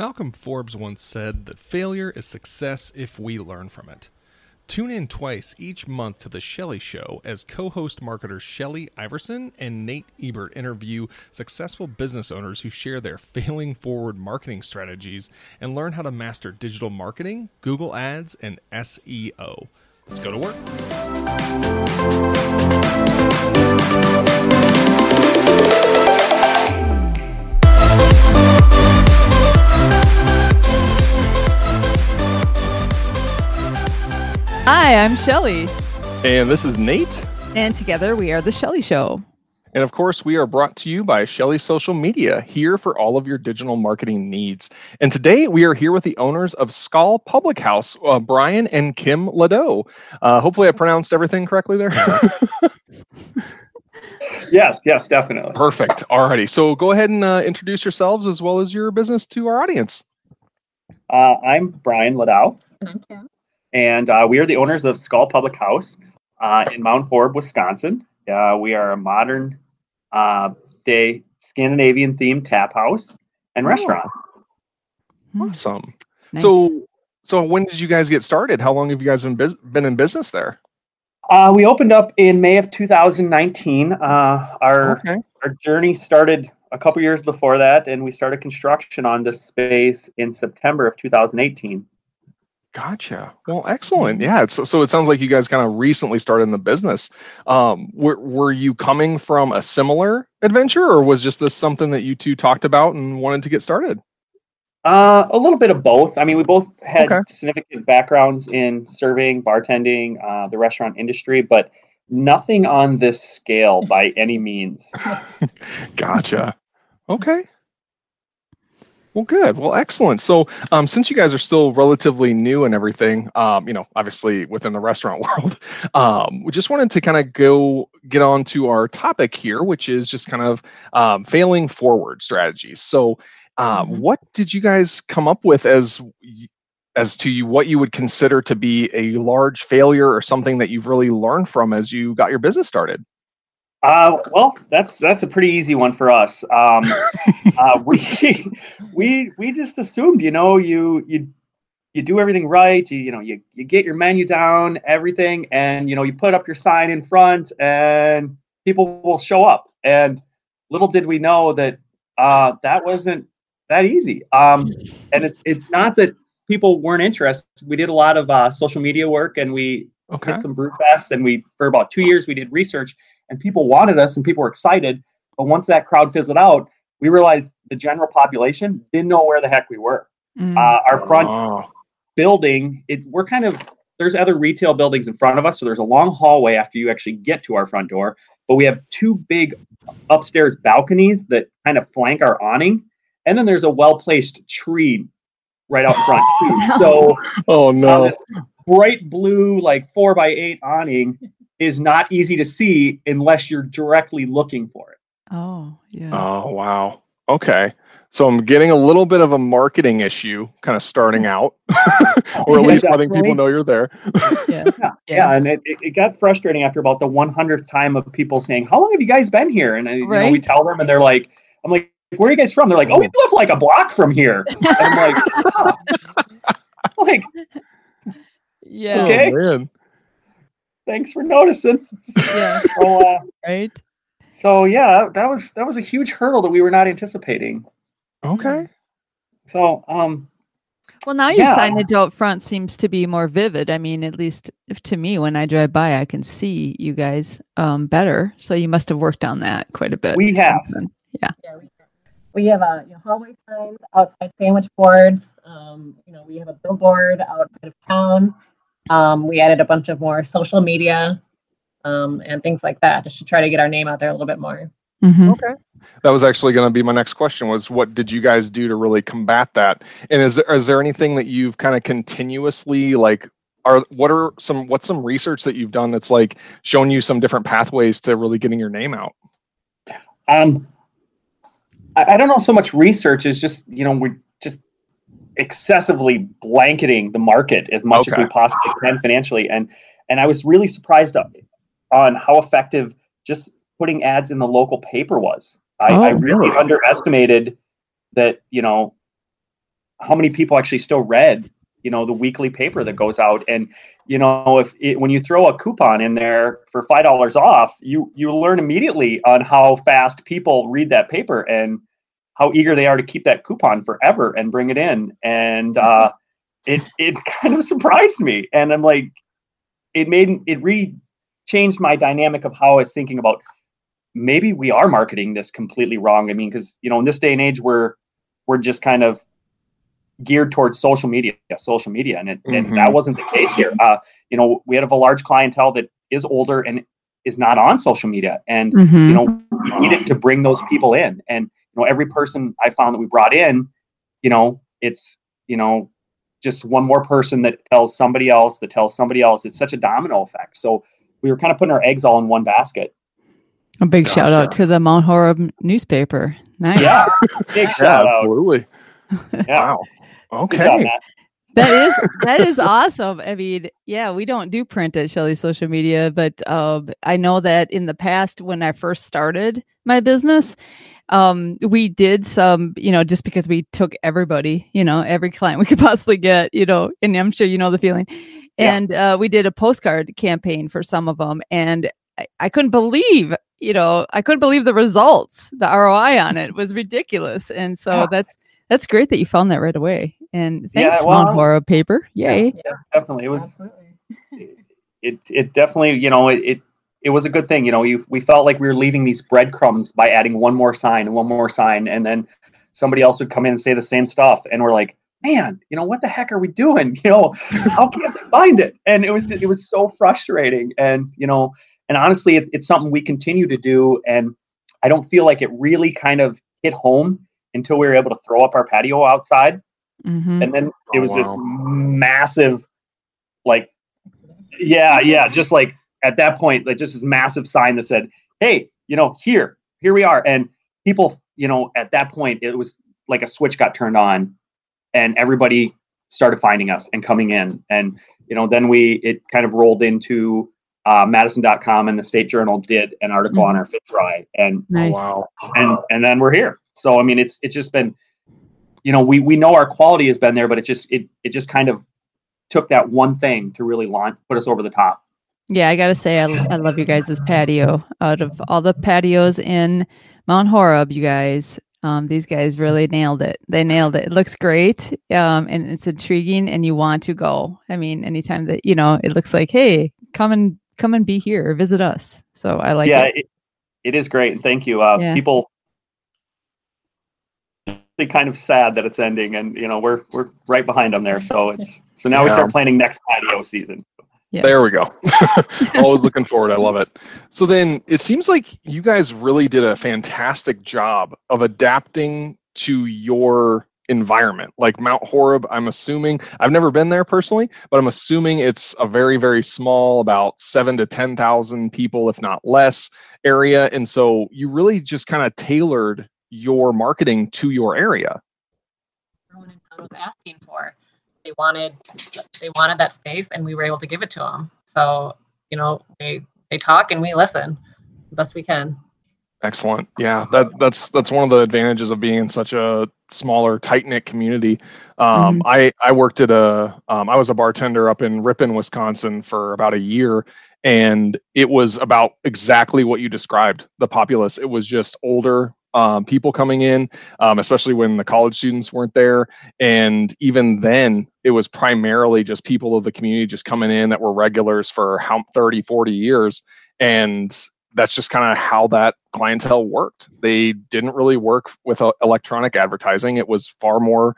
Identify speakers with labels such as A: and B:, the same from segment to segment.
A: Malcolm Forbes once said that failure is success if we learn from it. Tune in twice each month to The Shelley Show as co host marketers Shelley Iverson and Nate Ebert interview successful business owners who share their failing forward marketing strategies and learn how to master digital marketing, Google Ads, and SEO. Let's go to work.
B: Hi, I'm Shelley.
C: And this is Nate.
B: And together we are The Shelley Show.
C: And of course, we are brought to you by Shelley Social Media, here for all of your digital marketing needs. And today we are here with the owners of Skál Public House, uh, Brian and Kim Ladow. Uh, hopefully, I pronounced everything correctly there.
D: yes, yes, definitely.
C: Perfect. Alrighty. So go ahead and uh, introduce yourselves as well as your business to our audience.
D: Uh, I'm Brian Ladow. Thank you and uh, we are the owners of Skál Public House uh, in Mount Horeb, Wisconsin. Uh, we are a modern uh, day Scandinavian themed tap house and oh. restaurant.
C: Awesome. Nice. So, so when did you guys get started? How long have you guys been bus- been in business there?
D: Uh, we opened up in May of 2019. Uh, our okay. our journey started a couple years before that, and we started construction on this space in September of 2018.
C: Gotcha. Well, excellent. Yeah. So, so it sounds like you guys kind of recently started in the business. Um, were, were you coming from a similar adventure or was just this something that you two talked about and wanted to get started?
D: Uh, a little bit of both. I mean, we both had okay. significant backgrounds in serving, bartending, uh, the restaurant industry, but nothing on this scale by any means.
C: gotcha. Okay. Well, good. Well, excellent. So, um, since you guys are still relatively new and everything, um, you know, obviously within the restaurant world, um, we just wanted to kind of go get on to our topic here, which is just kind of um, failing forward strategies. So, uh, mm-hmm. what did you guys come up with as as to you, what you would consider to be a large failure or something that you've really learned from as you got your business started?
D: Uh, well, that's that's a pretty easy one for us. Um, uh, we we we just assumed, you know, you you you do everything right. You you know you you get your menu down, everything, and you know you put up your sign in front, and people will show up. And little did we know that uh, that wasn't that easy. Um, and it's it's not that people weren't interested. We did a lot of uh, social media work, and we okay. did some brew fests, and we for about two years we did research and people wanted us and people were excited. But once that crowd fizzled out, we realized the general population didn't know where the heck we were. Mm. Uh, our front oh. building, it, we're kind of there's other retail buildings in front of us, so there's a long hallway after you actually get to our front door. But we have two big upstairs balconies that kind of flank our awning, and then there's a well placed tree right out front too. So,
C: oh no, uh,
D: bright blue like four by eight awning is not easy to see unless you're directly looking for it.
B: Oh, yeah.
C: Oh, wow. Okay. So I'm getting a little bit of a marketing issue kind of starting out, or at least letting people know you're there.
D: yeah. yeah. yeah. And it, it got frustrating after about the 100th time of people saying, How long have you guys been here? And you right? know, we tell them, and they're like, I'm like, Where are you guys from? They're like, Oh, we oh. live like a block from here. And I'm like, like,
B: yeah.
D: Okay. Oh, thanks for noticing. Yeah.
B: so, uh, right.
D: So yeah, that was that was a huge hurdle that we were not anticipating.
C: Okay.
D: So um.
B: Well, now your yeah. signage out front seems to be more vivid. I mean, at least to me, when I drive by, I can see you guys um, better. So you must have worked on that quite a bit.
D: We have.
B: Yeah.
E: yeah we, we have a you know, hallway signs, outside sandwich boards. Um, you know, we have a billboard outside of town. Um, we added a bunch of more social media um, and things like that just to try to get our name out there a little bit more.
C: Mm-hmm. Okay. That was actually going to be my next question was what did you guys do to really combat that? And is there, is there anything that you've kind of continuously like are what are some what's some research that you've done that's like shown you some different pathways to really getting your name out?
D: Um I, I don't know so much research is just, you know, we're just excessively blanketing the market as much okay. as we possibly can financially. And and I was really surprised uh, on how effective just putting ads in the local paper was. I, oh, I really, underestimated that, you know, how many people actually still read you know the weekly paper that goes out and you know if it, when you throw a coupon in there for five dollars off you you learn immediately on how fast people read that paper and how eager they are to keep that coupon forever and bring it in and uh, it it kind of surprised me and i'm like it made it re changed my dynamic of how i was thinking about maybe we are marketing this completely wrong i mean because you know in this day and age we're we're just kind of geared towards social media, social media, and, it, mm-hmm. and that wasn't the case here. Uh, you know, we have a large clientele that is older and is not on social media, and mm-hmm. you know, we needed to bring those people in. And you know, every person I found that we brought in, you know, it's you know, just one more person that tells somebody else that tells somebody else. It's such a domino effect. So we were kind of putting our eggs all in one basket.
B: A big shout out to the Mount Horeb newspaper. Nice.
D: Yeah, big shout yeah,
C: absolutely.
D: out. Yeah. Wow.
C: Okay.
B: that is that is awesome. I mean, yeah, we don't do print at Shelley Social Media, but uh, I know that in the past when I first started my business, um, we did some, you know, just because we took everybody, you know, every client we could possibly get, you know, and I'm sure you know the feeling. And yeah. uh, we did a postcard campaign for some of them, and I, I couldn't believe you know, I couldn't believe the results. The ROI on it was ridiculous. And so yeah. that's that's great that you found that right away. And thanks, yeah, well, Mount Horeb paper. Yay.
D: Yeah, definitely. It was it it definitely, you know, it, it it was a good thing. You know, you, we felt like we were leaving these breadcrumbs by adding one more sign and one more sign, and then somebody else would come in and say the same stuff, and we're like, man, you know, what the heck are we doing? You know, how can't they find it? And it was it was so frustrating, and you know, and honestly, it, it's something we continue to do, and I don't feel like it really kind of hit home until we were able to throw up our patio outside. Mm-hmm. And then it oh, was oh, wow. this massive, like, yeah, yeah, just like at that point, like just this massive sign that said, "Hey, you know, here, here we are." And people, you know, at that point, it was like a switch got turned on, and everybody started finding us and coming in. And you know, then we it kind of rolled into uh, Madison.com and the State Journal did an article mm-hmm. on our fish fry, and
B: nice.
C: wow,
D: and and then we're here. So I mean, it's it's just been, you know, we we know our quality has been there, but it just it it just kind of took that one thing to really launch put us over the top.
B: Yeah, I gotta say, I, I love you guys' patio. Out of all the patios in Mount Horeb, you guys, um, these guys really nailed it. They nailed it. It looks great, um, and it's intriguing, and you want to go. I mean, anytime that you know, it looks like, hey, come and come and be here, visit us. So I like
D: yeah,
B: it.
D: it, it is great, and thank you. Uh, yeah. People kind of sad that it's ending, and you know we're we're right behind them there. So it's so now yeah. we start planning next patio season.
C: Yes. There we go. Always looking forward. I love it. So then it seems like you guys really did a fantastic job of adapting to your environment. Like Mount Horeb, I'm assuming I've never been there personally, but I'm assuming it's a very, very small, about seven to ten thousand people, if not less, area. And so you really just kind of tailored your marketing to your area.
E: Everyone in town was asking for. They wanted they wanted that space, and we were able to give it to them. So you know they they talk and we listen the best we can.
C: Excellent. Yeah, that that's that's one of the advantages of being in such a smaller, tight knit community. Um, mm-hmm. I I worked at a um, I was a bartender up in Ripon, Wisconsin for about a year, and it was about exactly what you described. The populace. It was just older, um, people coming in, um, especially when the college students weren't there. And even then, it was primarily just people of the community just coming in that were regulars for how 30, 40 years. And that's just kind of how that clientele worked. They didn't really work with uh, electronic advertising. It was far more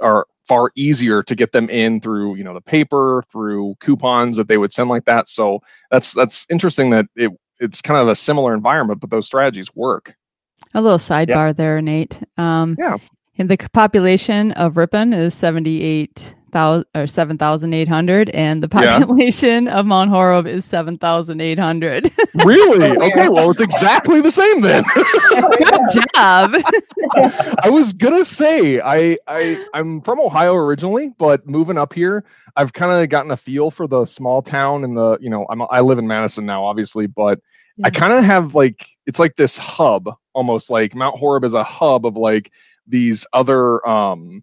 C: or far easier to get them in through you know the paper through coupons that they would send like that so that's that's interesting that it it's kind of a similar environment but those strategies work
B: a little sidebar yeah. there, Nate. Um,
C: yeah.
B: And the population of Ripon is 78,000 or 7,800, and the population yeah. of Mount Horeb is 7,800.
C: really? Okay, well, it's exactly the same then.
B: Good job.
C: I was gonna say I I I'm from Ohio originally, but moving up here, I've kind of gotten a feel for the small town and the you know I'm I live in Madison now, obviously, but. I kind of have like it's like this hub almost like Mount Horeb is a hub of like these other um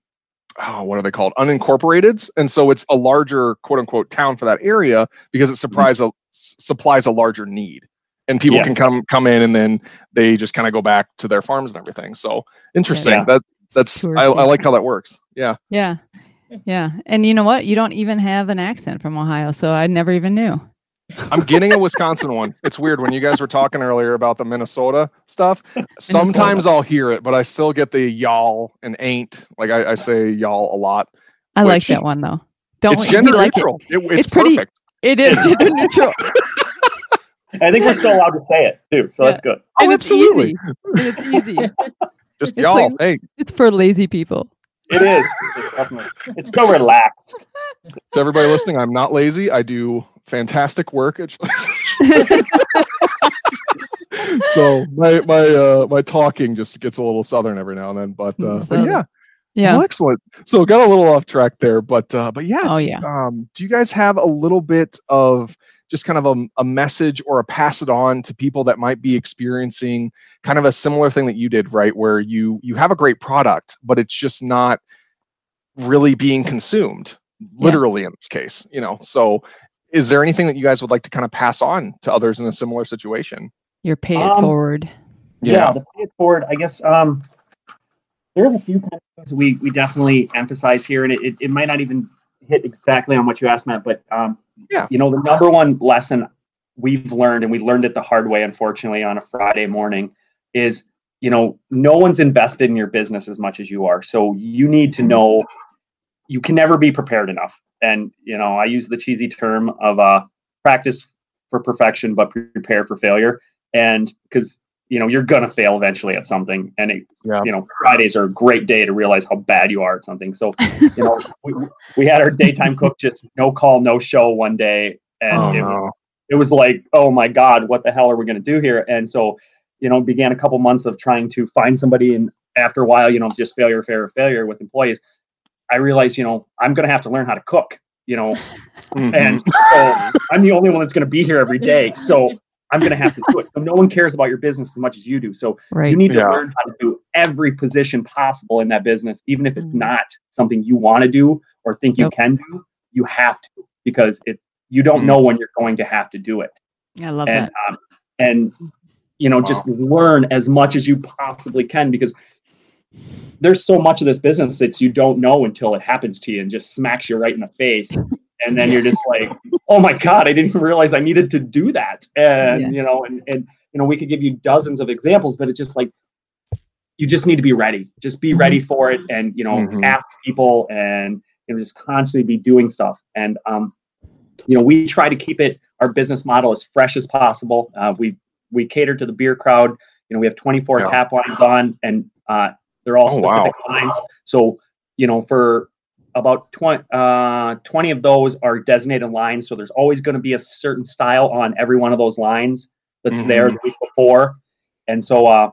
C: oh, what are they called? Unincorporateds, and so it's a larger quote unquote town for that area because it
D: Mm-hmm.
C: supplies a supplies a larger need, and people
D: Yeah.
C: can come come in and then they just kind of go back to their farms and everything. So interesting.
D: Yeah.
C: That that's I, I like how that works. Yeah.
B: Yeah. Yeah. And you know what? You don't even have an accent from Ohio, so I never even knew.
C: I'm getting a Wisconsin one. It's weird when you guys were talking earlier about the Minnesota stuff. Sometimes I'll hear it, but I still get the y'all and ain't. Like I, I say y'all a lot.
B: I like that one though. Don't
C: it's
B: we-
C: gender
B: like
C: neutral. It- it's,
B: It's pretty-
C: perfect.
B: It is gender neutral.
D: I think we're still allowed to say it too, so that's good.
C: Oh,
B: and it's easy. And it's easy.
C: Just
B: It's
C: y'all.
B: like-
C: hey,
B: It's for lazy people.
D: It is. It's, definitely- it's so relaxed.
C: to everybody listening, I'm not lazy. I do fantastic work so my my uh my talking just gets a little southern every now and then but uh but yeah.
B: Yeah.
C: well, excellent. So got a little off track there but uh but yeah
B: Oh,
C: do-
B: yeah.
C: um do you guys have a little bit of just kind of a, a message or a pass it on to people that might be experiencing kind of a similar thing that you did right where you you have a great product but it's just not really being consumed literally in this case you know? So is there anything that you guys would like to kind of pass on to others in a similar situation
B: You're pay it
D: Um,
B: forward.
D: Yeah, the pay it forward. I guess um, there's a few things we we definitely emphasize here, and it, it, it might not even hit exactly on what you asked, Matt. But um,
C: Yeah.
D: you know, the number one lesson we've learned, and we learned it the hard way, unfortunately, on a Friday morning, is you know, no one's invested in your business as much as you are. So you need to know you can never be prepared enough. And you know, I use the cheesy term of uh, practice for perfection, but prepare for failure. And because you know you're gonna fail eventually at something, and it,
C: Yeah.
D: you know Fridays are a great day to realize how bad you are at something. So you know we, we had our daytime cook just no call, no show one day, and
C: oh
D: it,
C: no
D: it was like, oh my god, what the hell are we gonna do here? And so you know began a couple months of trying to find somebody, and after a while, you know, just failure, failure, failure with employees. I realized, you know, I'm gonna have to learn how to cook. You know,
C: Mhm.
D: and so I'm the only one that's going to be here every day. So I'm going to have to do it. So no one cares about your business as much as you do. So
B: Right.
D: you need to
C: Yeah.
D: learn how to do every position possible in that business, even if it's
B: Mhm.
D: not something you want to do or think you
B: Yep.
D: can do. You have to because it you don't
C: Mhm.
D: know when you're going to have to do it.
B: I love
D: And
B: that.
D: um, and you know just learn as much as you possibly can because there's so much of this business that you don't know until it happens to you and just smacks you right in the face. And then you're just like oh my god i didn't even realize i needed to do that. And
B: Yeah.
D: you know and, and you know we could give you dozens of examples but it's just like you just need to be ready. Just be ready for it and you know
C: Mhm.
D: ask people and you know just constantly be doing stuff. And um you know we try to keep it our business model as fresh as possible. Uh, we we cater to the beer crowd. You know we have 24
C: Yeah.
D: tap lines on and uh, they're all
C: Oh, wow.
D: specific lines. So you know for about 20, uh, 20 of those are designated lines so there's always going to be a certain style on every one of those lines that's there the week before. And so uh,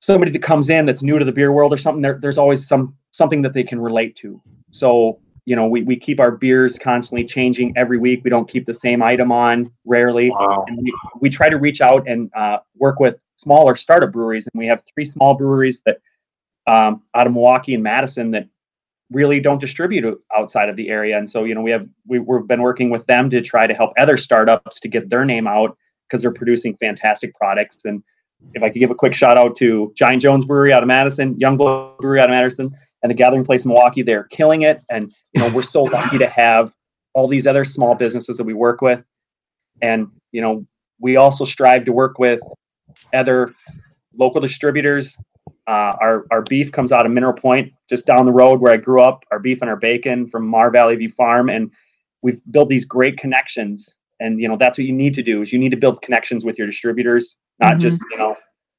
D: somebody that comes in that's new to the beer world or something there, there's always some something that they can relate to. So you know we, we keep our beers constantly changing every week. We don't keep the same item on rarely.
C: Wow.
D: And we, we try to reach out and uh, work with smaller startup breweries. And we have three small breweries that um, out of milwaukee and madison that really don't distribute outside of the area. And so you know we have we, we've been working with them to try to help other startups to get their name out because they're producing fantastic products. And if i could give a quick shout out to giant jones brewery out of madison young Blood brewery out of madison and the gathering place in milwaukee they're killing it. And you know we're so lucky to have all these other small businesses that we work with. And you know we also strive to work with other local distributors. Uh, our, our beef comes out of mineral point just down the road where i grew up. Our beef and our bacon from mar valley view farm. And we've built these great connections. And you know that's what you need to do is you need to build connections with your distributors not
B: Mhm.
D: just you know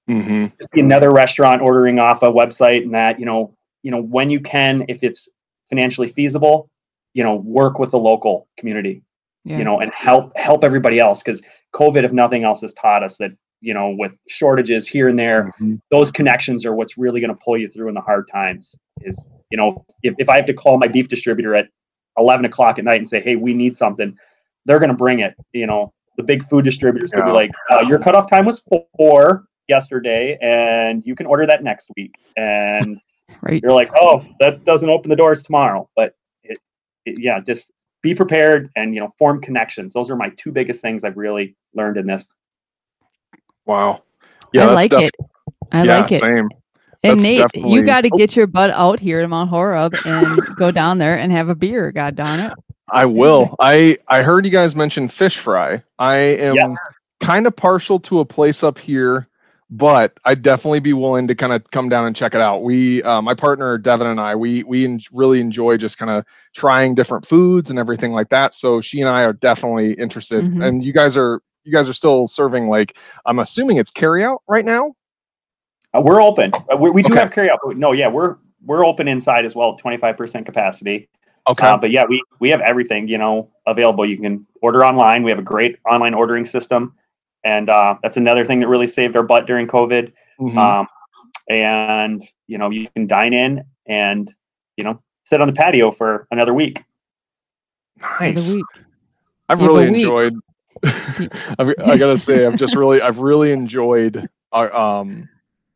C: hmm
D: just be another restaurant ordering off a website and that you know you know when you can if it's financially feasible you know work with the local community
B: Yeah.
D: you know and help help everybody else because covid if nothing else has taught us that you know with shortages here and there
C: Mhm.
D: those connections are what's really going to pull you through in the hard times is you know if, if i have to call my beef distributor at 11 o'clock at night and say hey we need something they're going to bring it you know the big food distributors could be like uh, your cutoff time was four yesterday and you can order that next week and
B: Right.
D: You're like, oh, that doesn't open the doors tomorrow, but it, it yeah, just be prepared and you know form connections. Those are my two biggest things I've really learned in this.
C: Wow. Yeah,
B: I
C: that's
B: like
C: def-
B: it. I
C: yeah,
B: like it.
C: same.
B: And
C: That's
B: Nate,
C: definitely-
B: you got to
C: Oh.
B: get your butt out here to Mount Horeb and go down there and have a beer. God darn it!
C: I will. I I heard you guys mention fish fry. I am
D: Yes.
C: kind of partial to a place up here, but I'd definitely be willing to kind of come down and check it out. We, uh, my partner Devin and I, we we en- really enjoy just kind of trying different foods and everything like that. So she and I are definitely interested.
B: Mhm.
C: And you guys are you guys are still serving like I'm assuming it's carry out right now.
D: Uh, we're open. Uh, we, we do
C: Okay.
D: have carry out. but No, yeah, we're we're open inside as well, 25% capacity.
C: Okay.
D: Uh, but yeah, we we have everything you know available. You can order online. We have a great online ordering system, and uh, that's another thing that really saved our butt during COVID.
C: Mhm.
D: Um, and you know, you can dine in and you know sit on the patio for another week.
C: Nice.
B: week.
C: I've really enjoyed. I've, I gotta say, I've just really, I've really enjoyed our um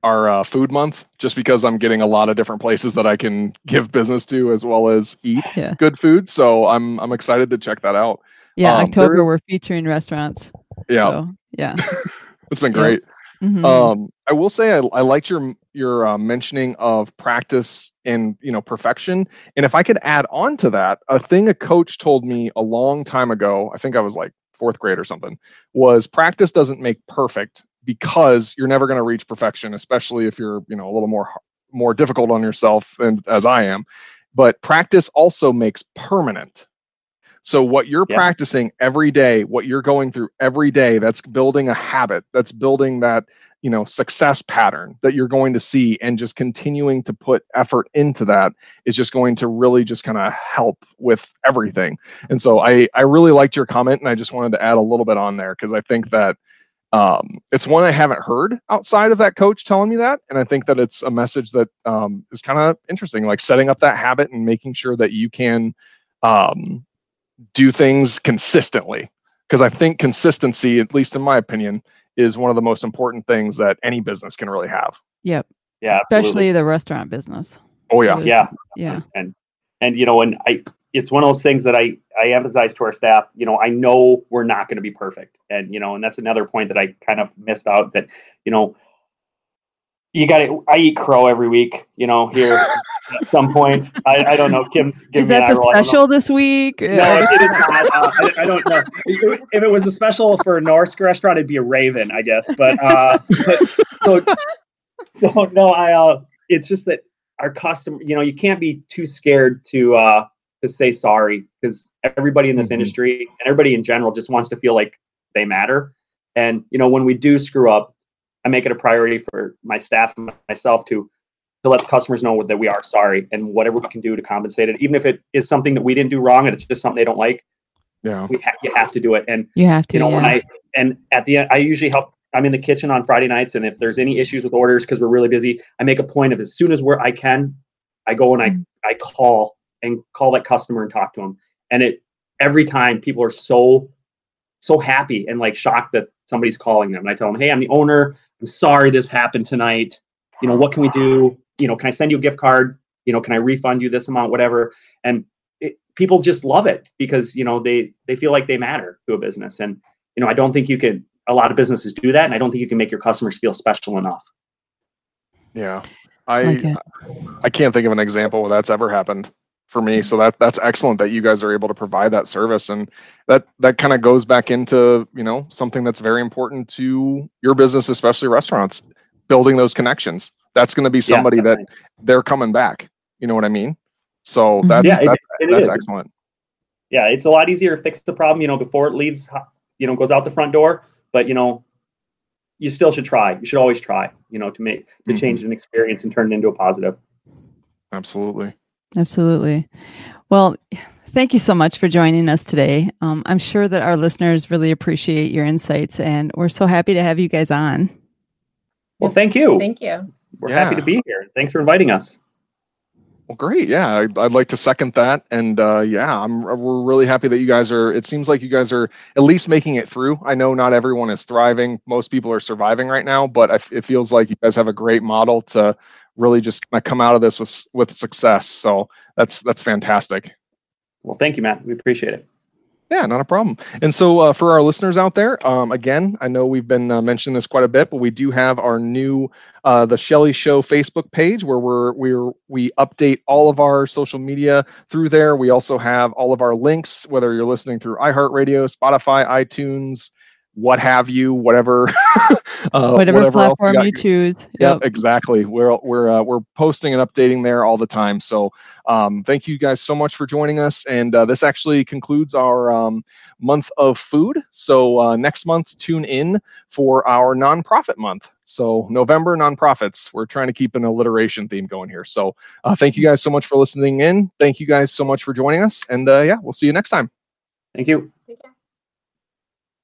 C: our uh, food month, just because I'm getting a lot of different places that I can give business to as well as eat
B: Yeah.
C: good food. So I'm I'm excited to check that out.
B: Yeah,
C: Um,
B: October we're featuring restaurants.
C: Yeah,
B: So, yeah.
C: it's been
B: yeah.
C: great.
B: Mhm.
C: Um, I will say I, I liked your your uh, mentioning of practice and you know perfection. And if I could add on to that, a thing a coach told me a long time ago, I think I was like fourth grade or something, was practice doesn't make perfect because you're never going to reach perfection, especially if you're you know a little more more difficult on yourself and as I am. But practice also makes permanent. So what you're
D: Yeah.
C: practicing every day, what you're going through every day, that's building a habit. That's building that, you know, success pattern that you're going to see and just continuing to put effort into that is just going to really just kind of help with everything. And so I I really liked your comment and I just wanted to add a little bit on there because I think that um, it's one I haven't heard outside of that coach telling me that, and I think that it's a message that um, is kind of interesting, like setting up that habit and making sure that you can um, do things consistently. Because I think consistency, at least in my opinion, is one of the most important things that any business can really have.
B: Yep.
D: Yeah,
B: Especially
D: absolutely.
B: the restaurant business.
C: Oh yeah,
B: So,
D: yeah.
B: Yeah.
D: and and you know and i it's one of those things that i i emphasize to our staff you know i know we're not going to be perfect and you know and that's another point that i kind of missed out that you know you got to i eat crow every week you know here at some point i, I don't know kim's giving
B: Is
D: me an
B: that
D: eye
B: the
D: roll. I don't know.
B: special this week?
D: no, it, it is not. Uh, I, I don't know. If if it was a special for a Norsk restaurant, it'd be a Raven, I guess. But, uh, but so, so no, I. Uh, it's just that our customer, you know, you can't be too scared to uh, to say sorry because everybody in this
C: Mhm.
D: industry and everybody in general just wants to feel like they matter. And you know, when we do screw up, I make it a priority for my staff and myself to to let the customers know that we are sorry and whatever we can do to compensate it, even if it is something that we didn't do wrong and it's just something they don't like,
C: yeah,
D: we ha- you have to do it. And
B: You have to.
D: you know,
B: yeah.
D: when I and at the end, I usually help. I'm in the kitchen on Friday nights, and if there's any issues with orders because we're really busy, I make a point of as soon as we're I can, I go and I
B: Mm.
D: I call and call that customer and talk to them. And it every time people are so so happy and like shocked that somebody's calling them. And I tell them, hey, I'm the owner. I'm sorry this happened tonight. You know, what can we do? You know, can I send you a gift card? You know, can I refund you this amount, whatever? And it, people just love it because you know they they feel like they matter to a business. And you know, I don't think you can. A lot of businesses do that, and I don't think you can make your customers feel special enough.
C: yeah. I
B: Like.
C: I can't think of an example where that's ever happened for me. So that that's excellent that you guys are able to provide that service, and that that kind of goes back into you know something that's very important to your business, especially restaurants, building those connections. That's going to be
D: Yeah,
C: somebody that they're coming back. You know what I mean? So
B: Mhm.
C: that's
D: Yeah,
C: that's,
D: it
C: that's excellent.
D: yeah, it's a lot easier to fix the problem, you know, before it leaves, you know, goes out the front door. But you know, you still should try. You should always try, you know, to make to
C: Mhm.
D: change an experience and turn it into a positive.
C: Absolutely.
B: Absolutely. Well, thank you so much for joining us today. Um, I'm sure that our listeners really appreciate your insights, and we're so happy to have you guys on.
D: Well, thank you.
E: Thank you.
D: We're happy to be here. Thanks for inviting us.
C: Well, great. Yeah, I'd, I'd like to second that. And uh, yeah, I'm we're really happy that you guys are. It seems like you guys are at least making it through. I know not everyone is thriving. Most people are surviving right now, but it feels like you guys have a great model to really just come out of this with with success. So that's that's fantastic.
D: Well, thank you, Matt. We appreciate it.
C: Yeah, not a problem. And so, uh, for our listeners out there, um, again, I know we've been uh, mentioning this quite a bit, but we do have our new uh, the Shelley Show Facebook page where we're we're we update all of our social media through there. We also have all of our links, whether you're listening through iHeartRadio, Spotify, iTunes, what have you, whatever,
B: uh, whatever, whatever platform you, you, choose.
C: Yep. yep, exactly. We're we're uh, we're posting and updating there all the time. So um, thank you guys so much for joining us. And uh, this actually concludes our um, month of food. So uh, next month, tune in for our nonprofit month. So November nonprofits. We're trying to keep an alliteration theme going here. So uh, thank you guys so much for listening in. Thank you guys so much for joining us. And uh, yeah, we'll see you next time.
D: Thank you.